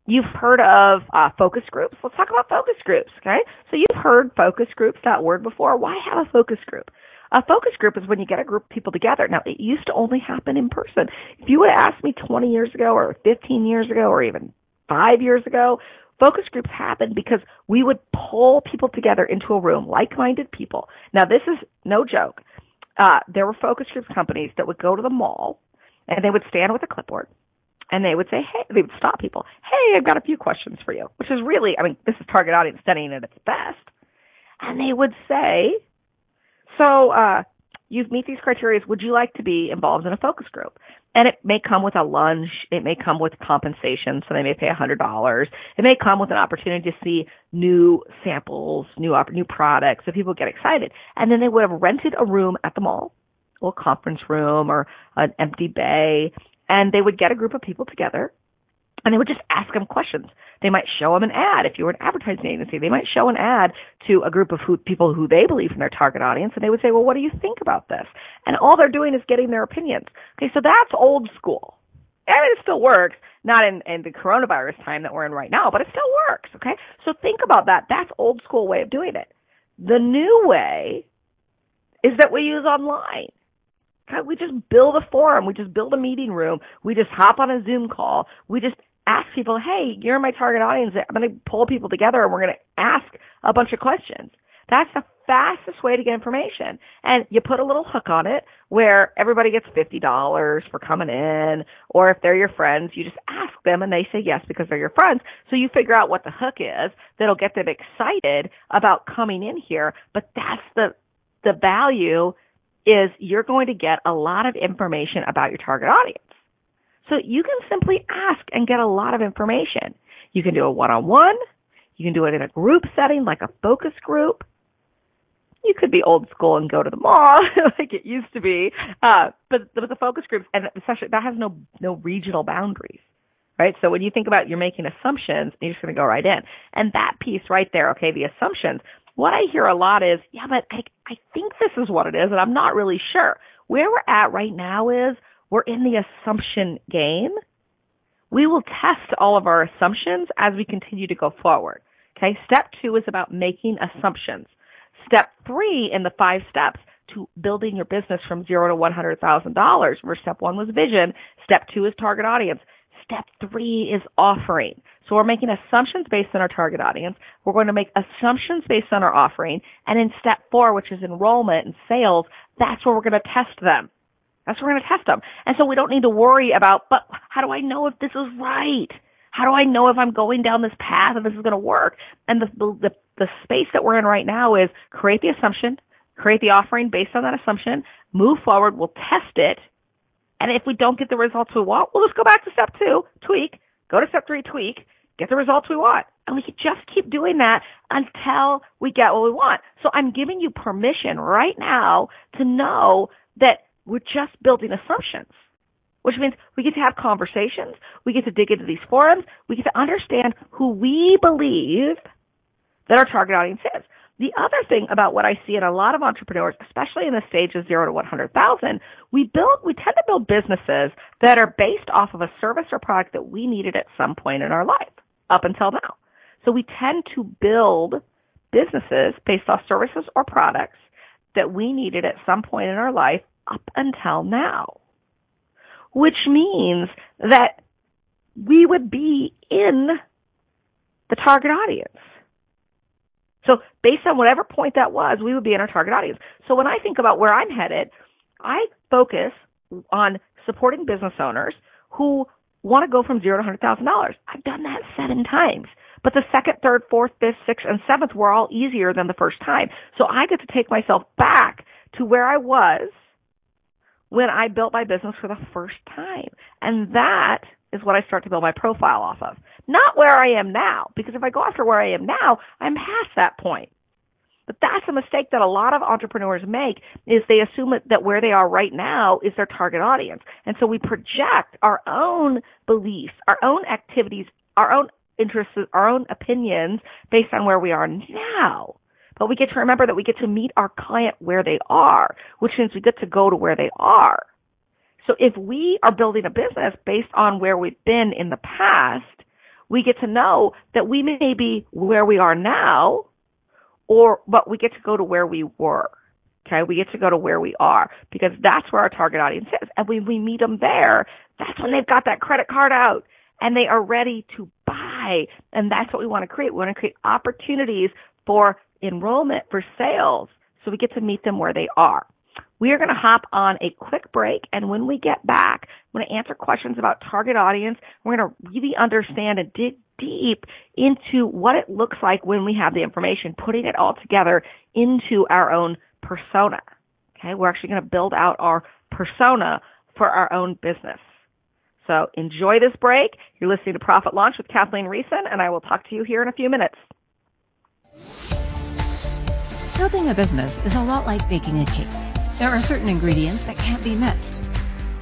You've heard of uh, focus groups. Let's talk about focus groups, okay? So you've heard focus groups, that word before. Why have a focus group? A focus group is when you get a group of people together. Now, it used to only happen in person. If you would have asked me 20 years ago or 15 years ago or even five years ago, focus groups happened because we would pull people together into a room, like-minded people. Now, this is no joke uh, there were focus group companies that would go to the mall and they would stand with a clipboard and they would say, hey, they would stop people. Hey, I've got a few questions for you, which is really, I mean, this is target audience studying at its best. And they would say, so, uh, you meet these criteria. Would you like to be involved in a focus group? And it may come with a lunch. It may come with compensation. So they may pay a hundred dollars. It may come with an opportunity to see new samples, new, op- new products so people get excited. And then they would have rented a room at the mall, a little conference room or an empty bay. And they would get a group of people together and they would just ask them questions. They might show them an ad. If you were an advertising agency, they might show an ad to a group of who, people who they believe in their target audience, and they would say, well, what do you think about this? And all they're doing is getting their opinions. Okay, so that's old school. And it still works, not in, in the coronavirus time that we're in right now, but it still works, okay? So think about that. That's old school way of doing it. The new way is that we use online. We just build a forum. We just build a meeting room. We just hop on a Zoom call. We just ask people, hey, you're my target audience. I'm going to pull people together and we're going to ask a bunch of questions. That's the fastest way to get information. And you put a little hook on it where everybody gets $50 for coming in, or if they're your friends, you just ask them and they say yes because they're your friends. So you figure out what the hook is that'll get them excited about coming in here. But that's the, the value is you're going to get a lot of information about your target audience. So you can simply ask and get a lot of information. You can do a one-on-one. You can do it in a group setting like a focus group you could be old school and go to the mall like it used to be. Uh, but, but the focus groups, and especially that has no no regional boundaries, right? So when you think about you're making assumptions, you're just going to go right in, and that piece right there, okay, the assumptions. What I hear a lot is, yeah, but I I think this is what it is, and I'm not really sure. Where we're at right now is we're in the assumption game. We will test all of our assumptions as we continue to go forward. Okay, step two is about making assumptions. Step three in the five steps to building your business from zero to $100,000, where step one was vision, step two is target audience, step three is offering. So we're making assumptions based on our target audience. We're going to make assumptions based on our offering. And in step four, which is enrollment and sales, that's where we're going to test them. That's where we're going to test them. And so we don't need to worry about, but how do I know if this is right? How do I know if I'm going down this path and this is going to work? And the, the, the space that we're in right now is create the assumption, create the offering based on that assumption, move forward, we'll test it. And if we don't get the results we want, we'll just go back to step two, tweak, go to step three, tweak, get the results we want. And we can just keep doing that until we get what we want. So I'm giving you permission right now to know that we're just building assumptions which means we get to have conversations, we get to dig into these forums, we get to understand who we believe that our target audience is. The other thing about what I see in a lot of entrepreneurs, especially in the stage of zero to 100,000, we build, we tend to build businesses that are based off of a service or product that we needed at some point in our life up until now. So we tend to build businesses based off services or products that we needed at some point in our life up until now which means that we would be in the target audience. So based on whatever point that was, we would be in our target audience. So when I think about where I'm headed, I focus on supporting business owners who want to go from zero to $100,000. I've done that seven times. But the second, third, fourth, fifth, sixth, and seventh were all easier than the first time. So I get to take myself back to where I was – when I built my business for the first time. And that is what I start to build my profile off of. Not where I am now, because if I go after where I am now, I'm past that point. But that's a mistake that a lot of entrepreneurs make is they assume that where they are right now is their target audience. And so we project our own beliefs, our own activities, our own interests, our own opinions based on where we are now. But we get to remember that we get to meet our client where they are, which means we get to go to where they are. So if we are building a business based on where we've been in the past, we get to know that we may be where we are now, or, but we get to go to where we were. Okay, we get to go to where we are because that's where our target audience is. And when we meet them there, that's when they've got that credit card out and they are ready to buy. And that's what we want to create. We want to create opportunities for enrollment for sales so we get to meet them where they are. We are going to hop on a quick break, and when we get back, I'm going to answer questions about target audience. We're going to really understand and dig deep into what it looks like when we have the information, putting it all together into our own persona. Okay, we're actually going to build out our persona for our own business. So enjoy this break. You're listening to Profit Launch with Kathleen Riessen, and I will talk to you here in a few minutes. Building a business is a lot like baking a cake. There are certain ingredients that can't be missed.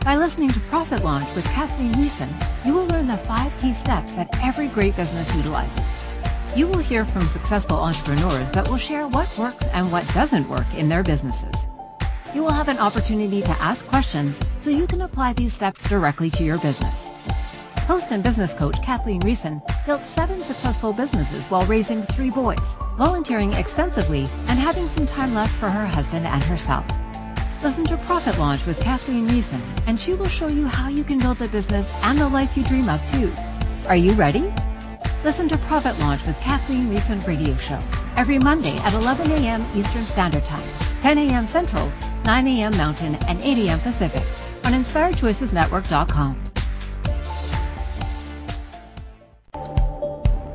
By listening to Profit Launch with Kathleen Riessen, you will learn the five key steps that every great business utilizes. You will hear from successful entrepreneurs that will share what works and what doesn't work in their businesses. You will have an opportunity to ask questions so you can apply these steps directly to your business. Host and business coach Kathleen Riessen built seven successful businesses while raising three boys, volunteering extensively, and having some time left for her husband and herself. Listen to Profit Launch with Kathleen Riessen, and she will show you how you can build the business and the life you dream of too. Are you ready? Listen to Profit Launch with Kathleen Riessen radio show every Monday at 11 a.m. Eastern Standard Time, 10 a.m. Central, 9 a.m. Mountain, and 8 a.m. Pacific on InspiredChoicesNetwork.com.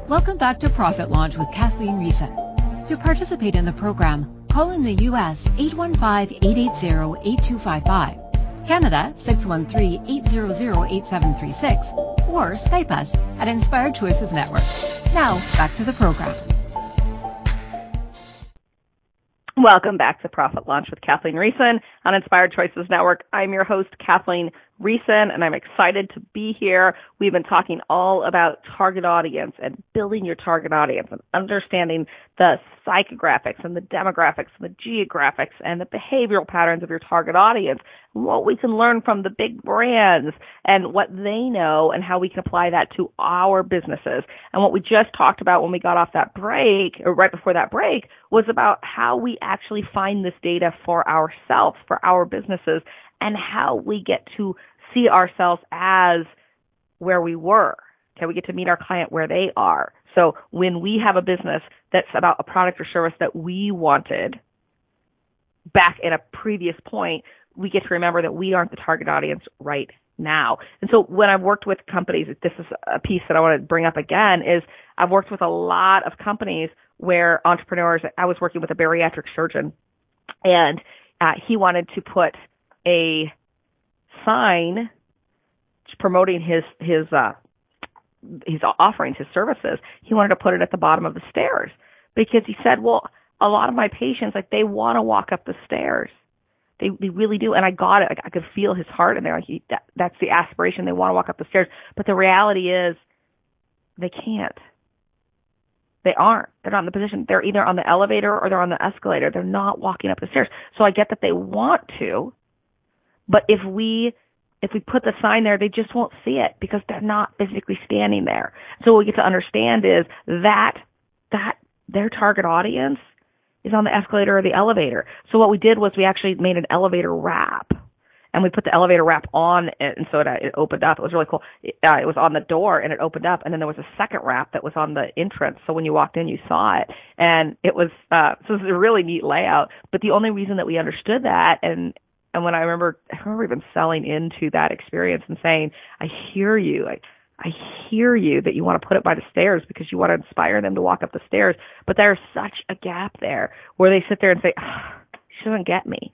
Welcome back to Profit Launch with Kathleen Riessen. To participate in the program, call in the U.S. 815-880-8255, Canada 613-800-8736, or Skype us at Inspired Choices Network. Now, back to the program. Welcome back to Profit Launch with Kathleen Riessen on Inspired Choices Network. I'm your host, Kathleen Riessen, and I'm excited to be here. We've been talking all about target audience and building your target audience and understanding the psychographics and the demographics and the geographics and the behavioral patterns of your target audience, what we can learn from the big brands and what they know and how we can apply that to our businesses. And what we just talked about when we got off that break, or right before that break, was about how we actually find this data for ourselves, for our businesses, and how we get to see ourselves as where we were. Okay, we get to meet our client where they are. So when we have a business that's about a product or service that we wanted back at a previous point, we get to remember that we aren't the target audience right now. And so when I've worked with companies, this is a piece that I want to bring up again, is I've worked with a lot of companies where entrepreneurs, I was working with a bariatric surgeon and uh, he wanted to put a sign promoting his his uh his offerings, his services. He wanted to put it at the bottom of the stairs because he said, "Well, a lot of my patients like they want to walk up the stairs. They they really do, and I got it. Like, I could feel his heart in there. Like he, that, that's the aspiration. They want to walk up the stairs, but the reality is, they can't. They aren't. They're not in the position. They're either on the elevator or they're on the escalator. They're not walking up the stairs. So I get that they want to, but if we if we put the sign there, they just won't see it because they're not physically standing there. So what we get to understand is that that their target audience is on the escalator or the elevator. So what we did was we actually made an elevator wrap and we put the elevator wrap on it and so it, it opened up. It was really cool. It, uh, it was on the door and it opened up and then there was a second wrap that was on the entrance. So when you walked in, you saw it and it was, uh, so it was a really neat layout. But the only reason that we understood that and, and when I remember, I remember even selling into that experience and saying, I hear you. I, I hear you that you want to put it by the stairs because you want to inspire them to walk up the stairs. But there's such a gap there where they sit there and say, oh, she doesn't get me.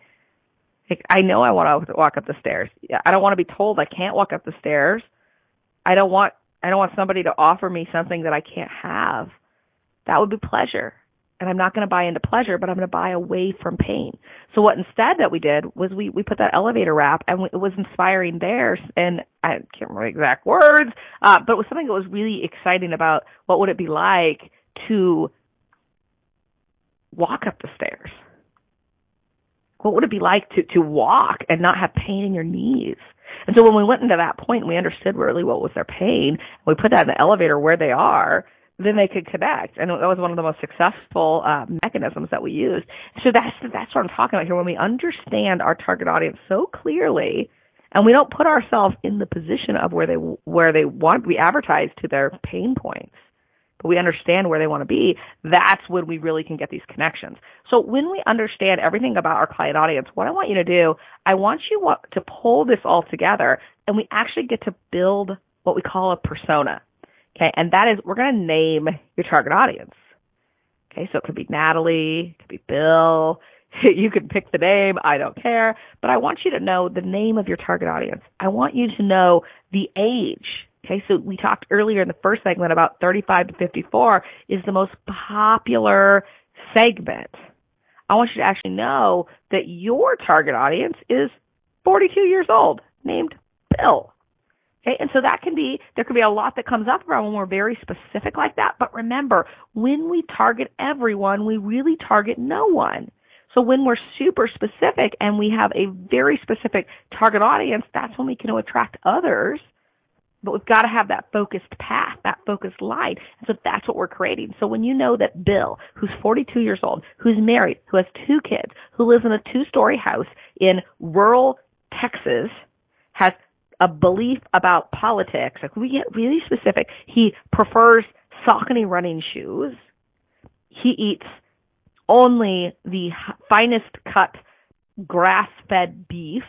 Like, I know I want to walk up the stairs. I don't want to be told I can't walk up the stairs. I don't want, I don't want somebody to offer me something that I can't have. That would be pleasure and I'm not going to buy into pleasure, but I'm going to buy away from pain. So what instead that we did was we we put that elevator wrap, and we, it was inspiring there. And I can't remember exact words, uh, but it was something that was really exciting about what would it be like to walk up the stairs. What would it be like to to walk and not have pain in your knees? And so when we went into that point, we understood really what was their pain. We put that in the elevator where they are then they could connect. And that was one of the most successful uh, mechanisms that we used. So that's that's what I'm talking about here. When we understand our target audience so clearly, and we don't put ourselves in the position of where they where they want we advertise to their pain points, but we understand where they want to be. That's when we really can get these connections. So when we understand everything about our client audience, what I want you to do, I want you to pull this all together, and we actually get to build what we call a persona. Okay, and that is we're going to name your target audience. Okay, so it could be Natalie, it could be Bill. You can pick the name, I don't care, but I want you to know the name of your target audience. I want you to know the age. Okay, so we talked earlier in the first segment about 35 to 54 is the most popular segment. I want you to actually know that your target audience is 42 years old, named Bill. Okay, and so that can be, there can be a lot that comes up around when we're very specific like that. But remember, when we target everyone, we really target no one. So when we're super specific and we have a very specific target audience, that's when we can attract others. But we've got to have that focused path, that focused light. And so that's what we're creating. So when you know that Bill, who's 42 years old, who's married, who has two kids, who lives in a two story house in rural Texas, has a belief about politics, like we get really specific, he prefers Saucony running shoes. he eats only the finest cut grass fed beef.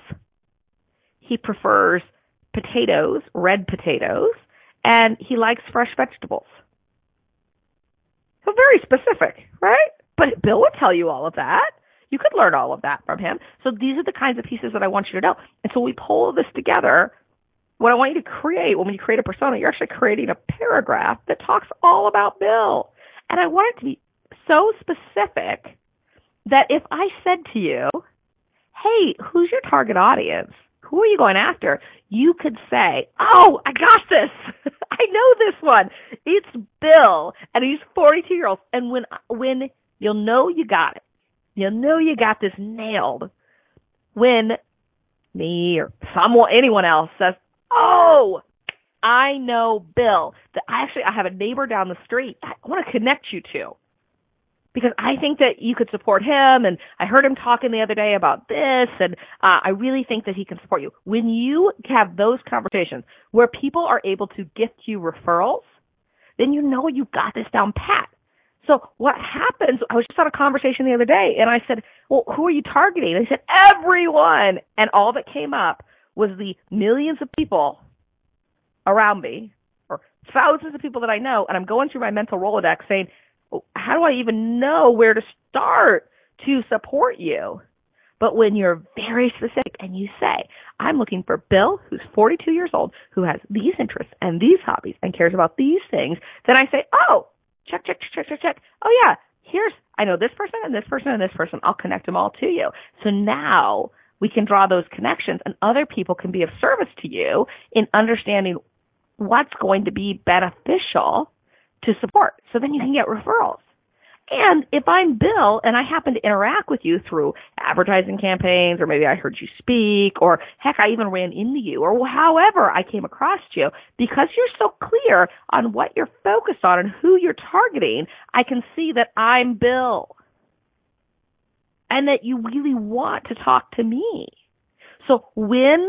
He prefers potatoes, red potatoes, and he likes fresh vegetables. So very specific, right? But Bill would tell you all of that. You could learn all of that from him. So these are the kinds of pieces that I want you to know. And so we pull this together. What I want you to create when you create a persona, you're actually creating a paragraph that talks all about Bill. And I want it to be so specific that if I said to you, hey, who's your target audience? Who are you going after? You could say, oh, I got this. I know this one. It's Bill and he's 42 years old. And when, when you'll know you got it, you'll know you got this nailed when me or someone, anyone else says, oh, I know Bill that I actually, I have a neighbor down the street I want to connect you to because I think that you could support him. And I heard him talking the other day about this, and uh, I really think that he can support you. When you have those conversations where people are able to gift you referrals, then you know you've got this down pat. So what happens? I was just on a conversation the other day, and I said, "Well, who are you targeting?" They said, "Everyone," and all that came up was the millions of people around me, or thousands of people that I know, and I'm going through my mental Rolodex saying, oh, how do I even know where to start to support you? But when you're very specific and you say, I'm looking for Bill, who's 42 years old, who has these interests and these hobbies and cares about these things, then I say, oh, check, check, check, check, check. Oh yeah, here's, I know this person and this person and this person. I'll connect them all to you. So now we can draw those connections and other people can be of service to you in understanding what's going to be beneficial to support. So then you can get referrals. And if I'm Bill and I happen to interact with you through advertising campaigns, or maybe I heard you speak, or heck, I even ran into you, or however I came across you, because you're so clear on what you're focused on and who you're targeting, I can see that I'm Bill. And that you really want to talk to me. So when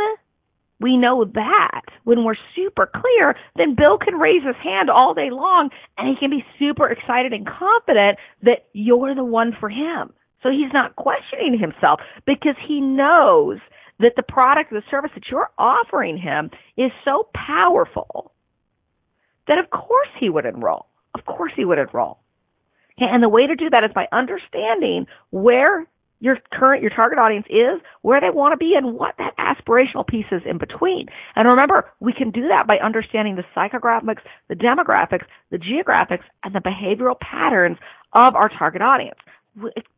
we know that when we're super clear, then Bill can raise his hand all day long and he can be super excited and confident that you're the one for him. So he's not questioning himself because he knows that the product or the service that you're offering him is so powerful that of course he would enroll. Of course he would enroll. And the way to do that is by understanding where your current, your target audience is, where they want to be, and what that aspirational piece is in between. And remember, we can do that by understanding the psychographics, the demographics, the geographics, and the behavioral patterns of our target audience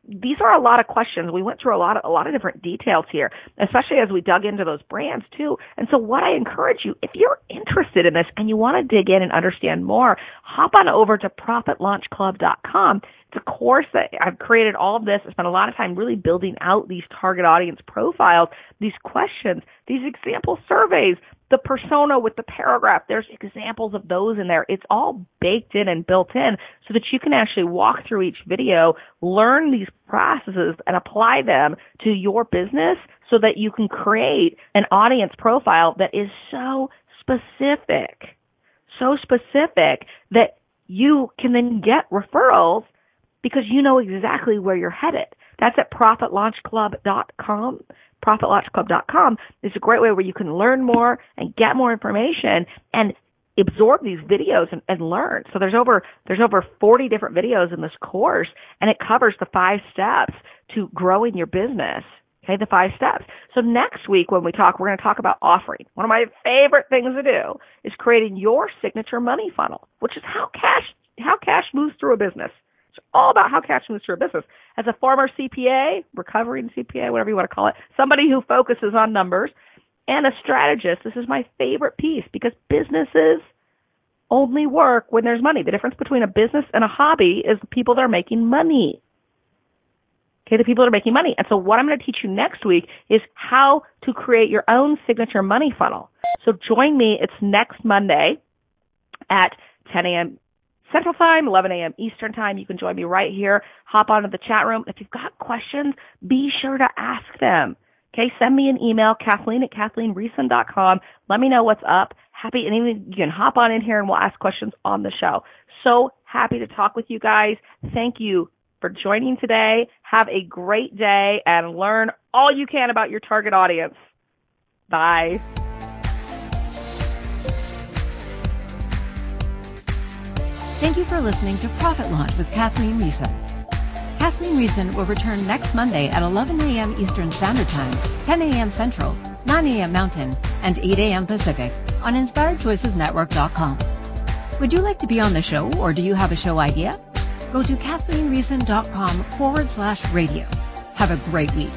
these are a lot of questions. We went through a lot of a lot of different details here, especially as we dug into those brands too. And so what I encourage you, if you're interested in this and you want to dig in and understand more, hop on over to profitlaunchclub.com. It's a course that I've created all of this. I spent a lot of time really building out these target audience profiles, these questions, these example surveys, the persona with the paragraph. There's examples of those in there. It's all baked in and built in so that you can actually walk through each video, learn these processes and apply them to your business so that you can create an audience profile that is so specific, so specific that you can then get referrals because you know exactly where you're headed. That's at profitlaunchclub.com profitlaunchclub.com is a great way where you can learn more and get more information and absorb these videos and, and learn. So there's over there's over 40 different videos in this course and it covers the five steps to growing your business. Okay, the five steps. So next week when we talk, we're going to talk about offering. One of my favorite things to do is creating your signature money funnel, which is how cash how cash moves through a business. It's all about how cash moves through a business. As a former CPA, recovering CPA, whatever you want to call it, somebody who focuses on numbers, and a strategist, this is my favorite piece because businesses only work when there's money. The difference between a business and a hobby is the people that are making money. Okay, the people that are making money. And so what I'm going to teach you next week is how to create your own signature money funnel. So join me. It's next Monday at 10 a.m. Central Time, 11 a.m. Eastern Time. You can join me right here. Hop onto the chat room. If you've got questions, be sure to ask them. Okay, send me an email, Kathleen at KathleenRiessen.com. Let me know what's up. Happy, and even you can hop on in here and we'll ask questions on the show. So Happy to talk with you guys. Thank you for joining today. Have a great day and learn all you can about your target audience. Bye. Thank you for listening to Profit Launch with Kathleen Riessen. Kathleen Riessen will return next Monday at 11 a.m. Eastern Standard Time, 10 a.m. Central, 9 a.m. Mountain, and 8 a.m. Pacific on InspiredChoicesNetwork.com. Would you like to be on the show or do you have a show idea? Go to KathleenRiessen.com forward slash radio. Have a great week.